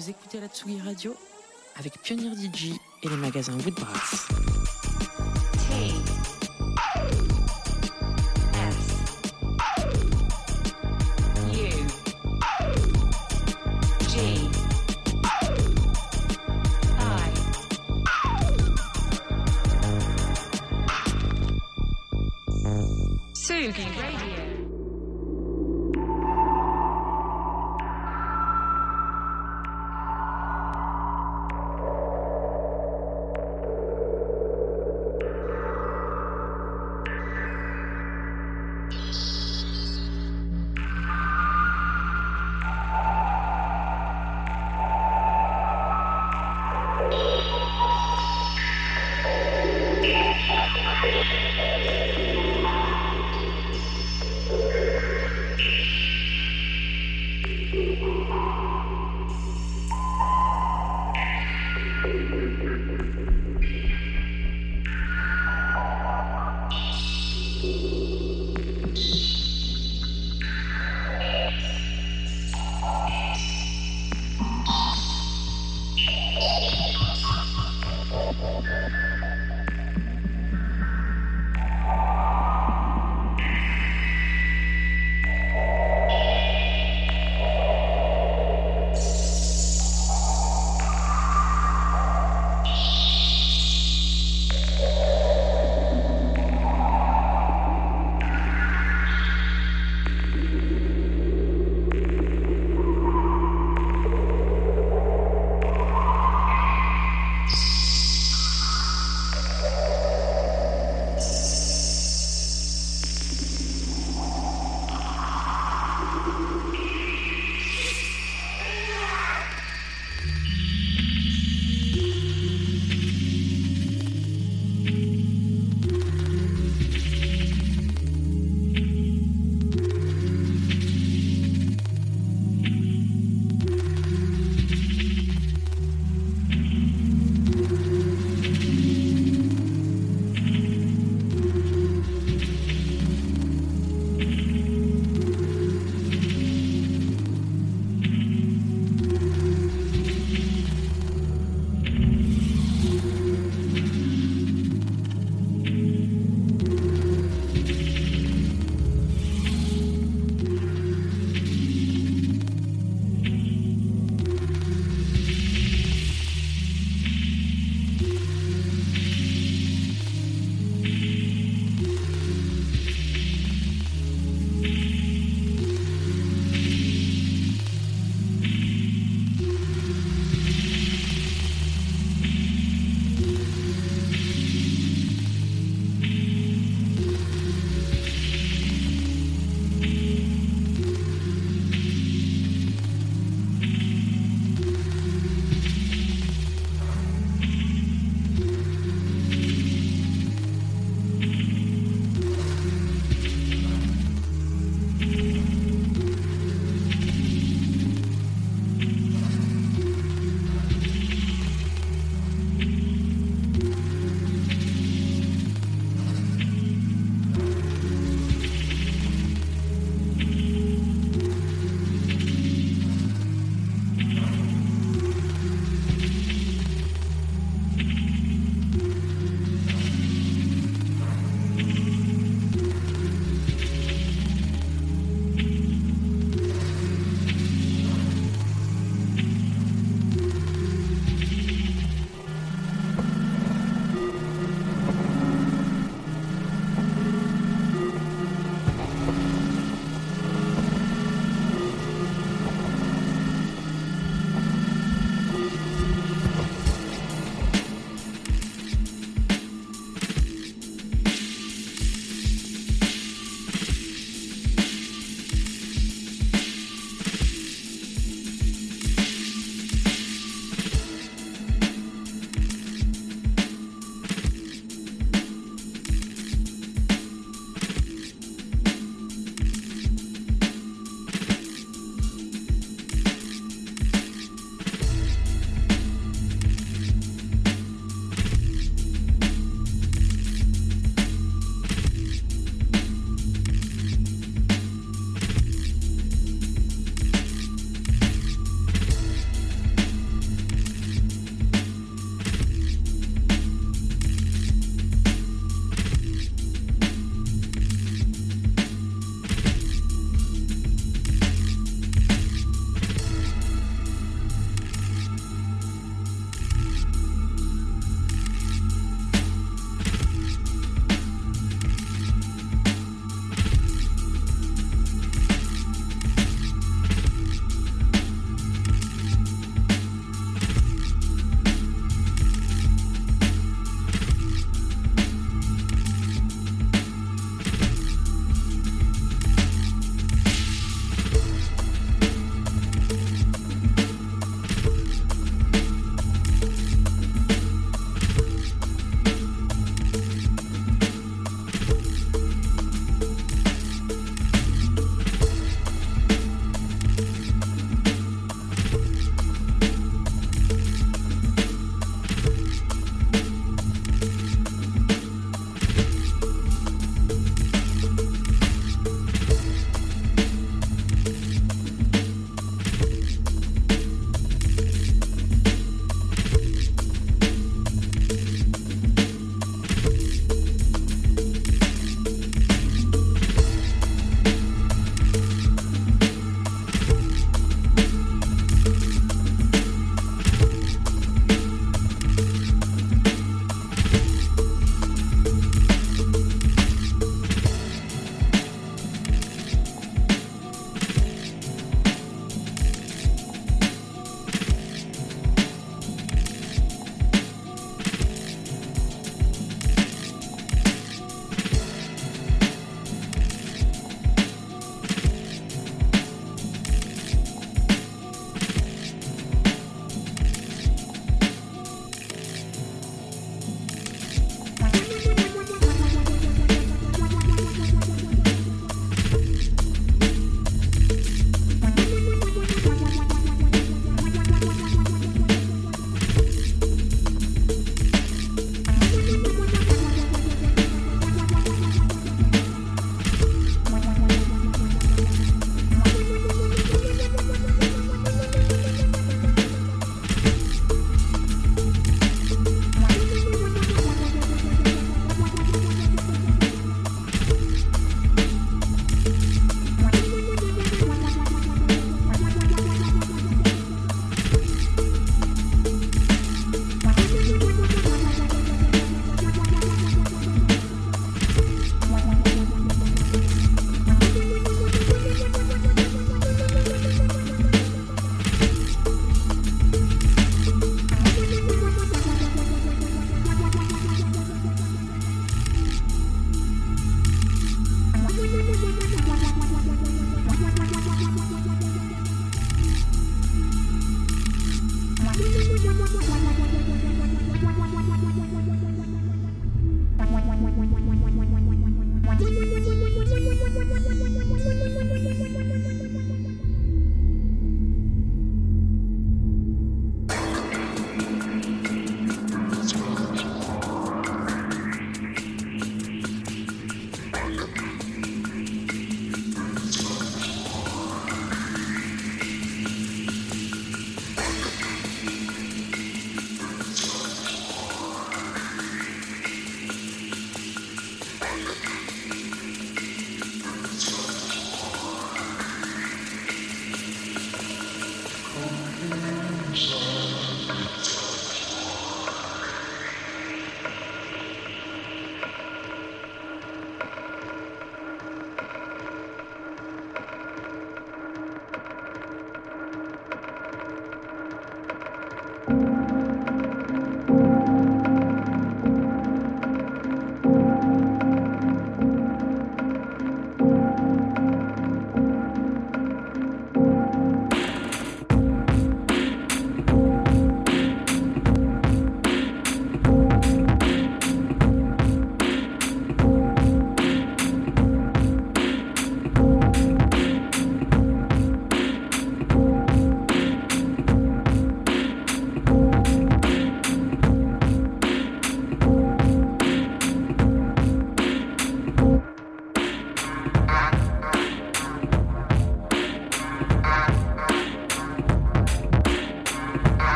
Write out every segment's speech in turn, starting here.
Vous écoutez la Tsugi Radio avec Pionnier DJ et les magasins Woodbrass. Radio.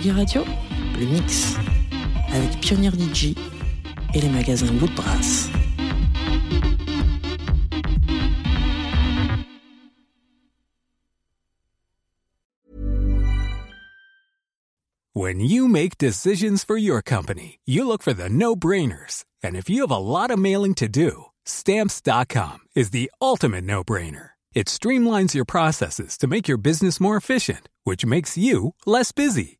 Tsugi Radio, le mix, avec Pioneer DJ et les magasins Woodbrass. When you make decisions for your company, you look for the no brainers. And if you have a lot of mailing to do, stamps.com is the ultimate no brainer. It streamlines your processes to make your business more efficient, which makes you less busy.